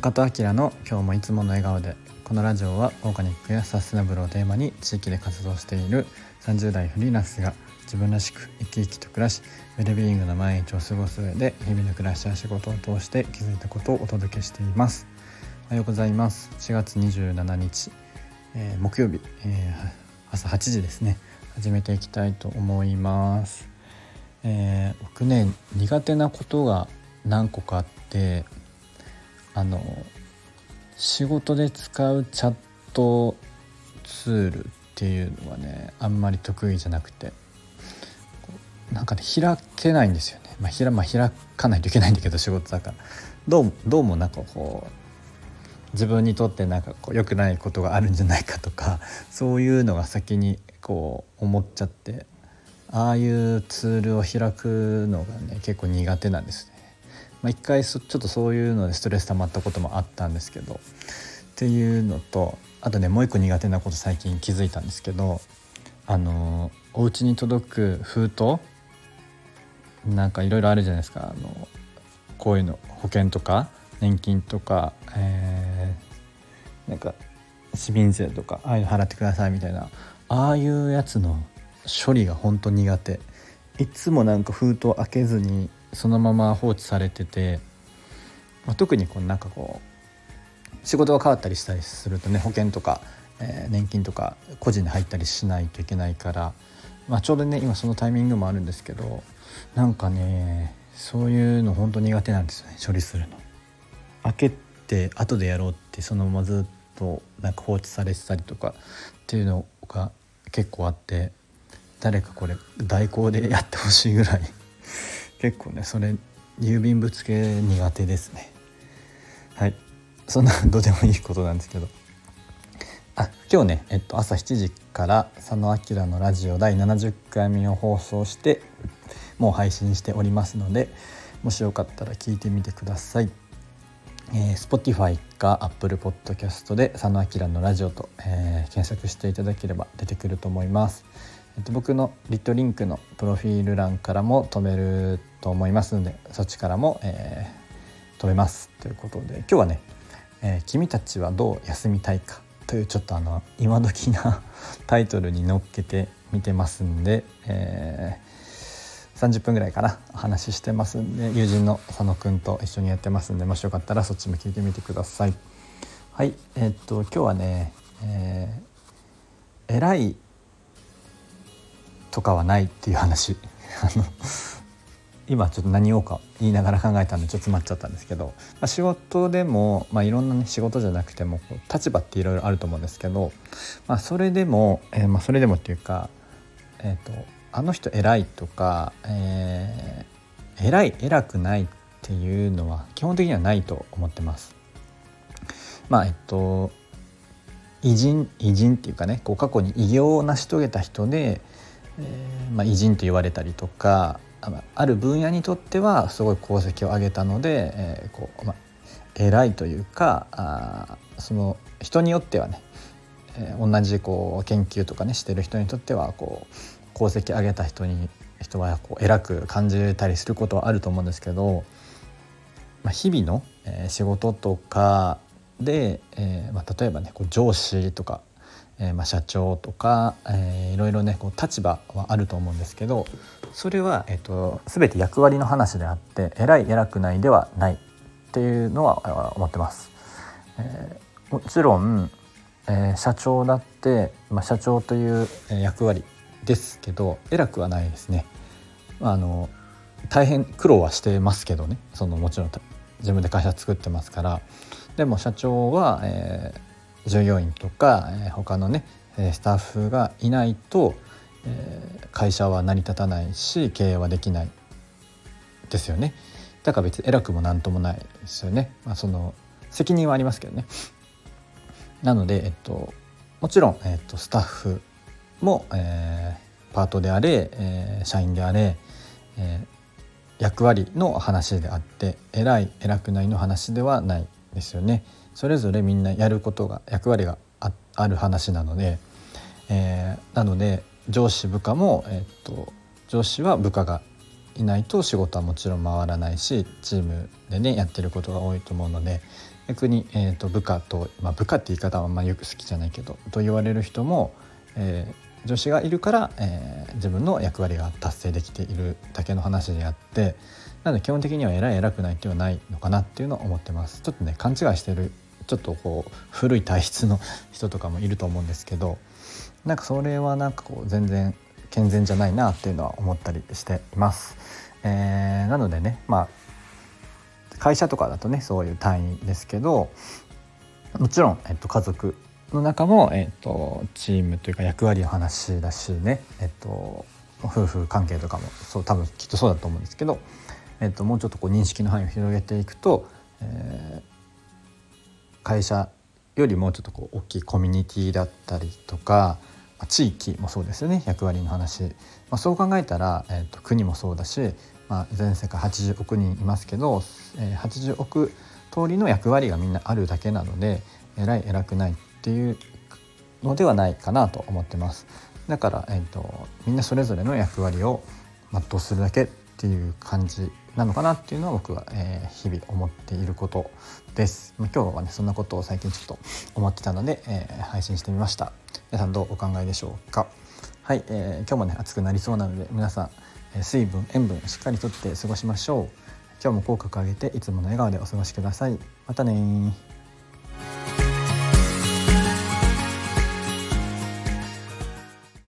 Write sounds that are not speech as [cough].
中戸明の今日もいつもの笑顔でこのラジオはオーガニックやサステナブルをテーマに地域で活動している30代フリーランスが自分らしく生き生きと暮らしウェルビーイングな毎日を過ごす上で日々の暮らしや仕事を通して気づいたことをお届けしています。おはようございます。4月27日、えー、木曜日、えー、朝8時ですね。始めていきたいと思います。えー、僕ね苦手なことが何個かあってあの仕事で使うチャットツールっていうのはねあんまり得意じゃなくてなんかね開けないんですよね、まあ開まあ、開かないといけないんだけど仕事だからどうどうもなんかこう自分にとってなんかこう良くないことがあるんじゃないかとかそういうのが先にこう思っちゃってああいうツールを開くのがね結構苦手なんですね。まあ、一回ちょっとそういうのでストレス溜まったこともあったんですけどっていうのとあとねもう一個苦手なこと最近気づいたんですけどあのお家に届く封筒なんかいろいろあるじゃないですか。あのこういうの保険とか年金とか、えー、なんか市民税とかああいうの払ってくださいみたいなああいうやつの処理が本当苦手。いつもなんか封筒開けずにそのまま放置されてて、まあ、特にこうなんかこう仕事が変わったりしたりするとね保険とか、えー、年金とか個人で入ったりしないといけないから、まあ、ちょうどね今そのタイミングもあるんですけどなんかねそういうの本当苦手なんですよね処理するの。開けて後でやろうってそのままずっとなんか放置されてたりとかっていうのが結構あって誰かこれ代行でやってほしいぐらい結構ねそれ郵便物系苦手ですねはいそんなどうでもいいことなんですけどあ今日ね、えっと、朝7時から佐野明のラジオ第70回目を放送してもう配信しておりますのでもしよかったら聞いてみてください。えー、Spotify か Apple Podcast で佐野明のラジオと、えー、検索していただければ出てくると思います。えっと、僕のリットリンクのプロフィール欄からも飛べると思いますのでそっちからも、えー、飛べますということで今日はね、えー、君たちはどう休みたいか」というちょっとあの今時な [laughs] タイトルに乗っけてみてますんで、えー、30分ぐらいかなお話ししてますんで友人の佐野くんと一緒にやってますんでもしよかったらそっちも聞いてみてください。はいえー、っと今日はね、えー、偉いとかはないっていう話 [laughs] 今ちょっと何をか言いながら考えたんでちょっと詰まっちゃったんですけど、まあ、仕事でも、まあ、いろんな、ね、仕事じゃなくても立場っていろいろあると思うんですけど、まあ、それでも、えー、まあ、それでもっていうか、えーと、あの人偉いとか、えー、偉い偉くないっていうのは基本的にはないと思ってます。まあえっと偉人偉人っていうかねこう過去に偉業を成し遂げた人で、えー、まあ、偉人と言われたりとかある分野にとってはすごい功績を上げたので、えー、こうまあ、偉いというかあその人によってはね、えー、同じこう研究とかねしてる人にとってはこう功績上げた人に人はこう偉く感じたりすることはあると思うんですけど、まあ、日々の、えー、仕事とかで、えーまあ、例えばねこう上司とかえー、まあ、社長とか、えー、いろいろねこう立場はあると思うんですけどそれは、えーと、全て役割の話であって偉い偉くないではないっていうのは思ってます。えー、もちろん、えー、社長だって、まあ、社長という役割ですけど偉くはないですね。あの大変苦労はしてますけどねそのもちろん自分で会社作ってますからでも社長は、えー、従業員とか、えー、他のねスタッフがいないと、えー、会社は成り立たないし経営はできないですよね。だから別に偉くも何ともないですよね、まあ、その責任はありますけどね。なので、えっと、もちろん、えっと、スタッフも、えー、パートであれ、えー、社員であれ、えー、役割の話であって偉い偉くないの話ではないですよね。それぞれみんなやることが役割がある話なので、えー、なので上司部下も、えー、っと上司は部下がいないと仕事はもちろん回らないしチームでねやってることが多いと思うので逆に、えーと、部下と、まあ、部下って言い方はあんまよく好きじゃないけどと言われる人も、えー、女子がいるから、えー、自分の役割が達成できているだけの話であってなので基本的には偉い偉くないっていうのはないのかなっていうのは思ってます。ちょっとね勘違いしてるちょっとこう古い体質の人とかもいると思うんですけどなんかそれはなんかこう全然健全じゃないなっていうのは思ったりしています。えー、なのでねまあ会社とかだとねそういう単位ですけどもちろん、えっと、家族の中も、えっと、チームというか役割の話だしね、えっと、夫婦関係とかもそう多分きっとそうだと思うんですけど、えっと、もうちょっとこう認識の範囲を広げていくと、えー、会社よりもちょっとこう大きいコミュニティだったりとか地域もそうですよね役割の話、まあ、そう考えたら、えーと、国もそうだし、まあ、全世界80億人いますけど、えー、80億通りの役割がみんなあるだけなので偉い偉くないっていうのではないかなと思ってます。だから、えーとみんなそれぞれの役割を全うするだけっていう感じなのかなっていうのは僕は、えー、日々思っていることです。今日はねそんなことを最近ちょっと思ってたので、えー、配信してみました。皆さんどうお考えでしょうか？はい、えー、今日もね暑くなりそうなので皆さん、え水分塩分しっかりとって過ごしましょう。今日も口角上げていつもの笑顔でお過ごしください。またね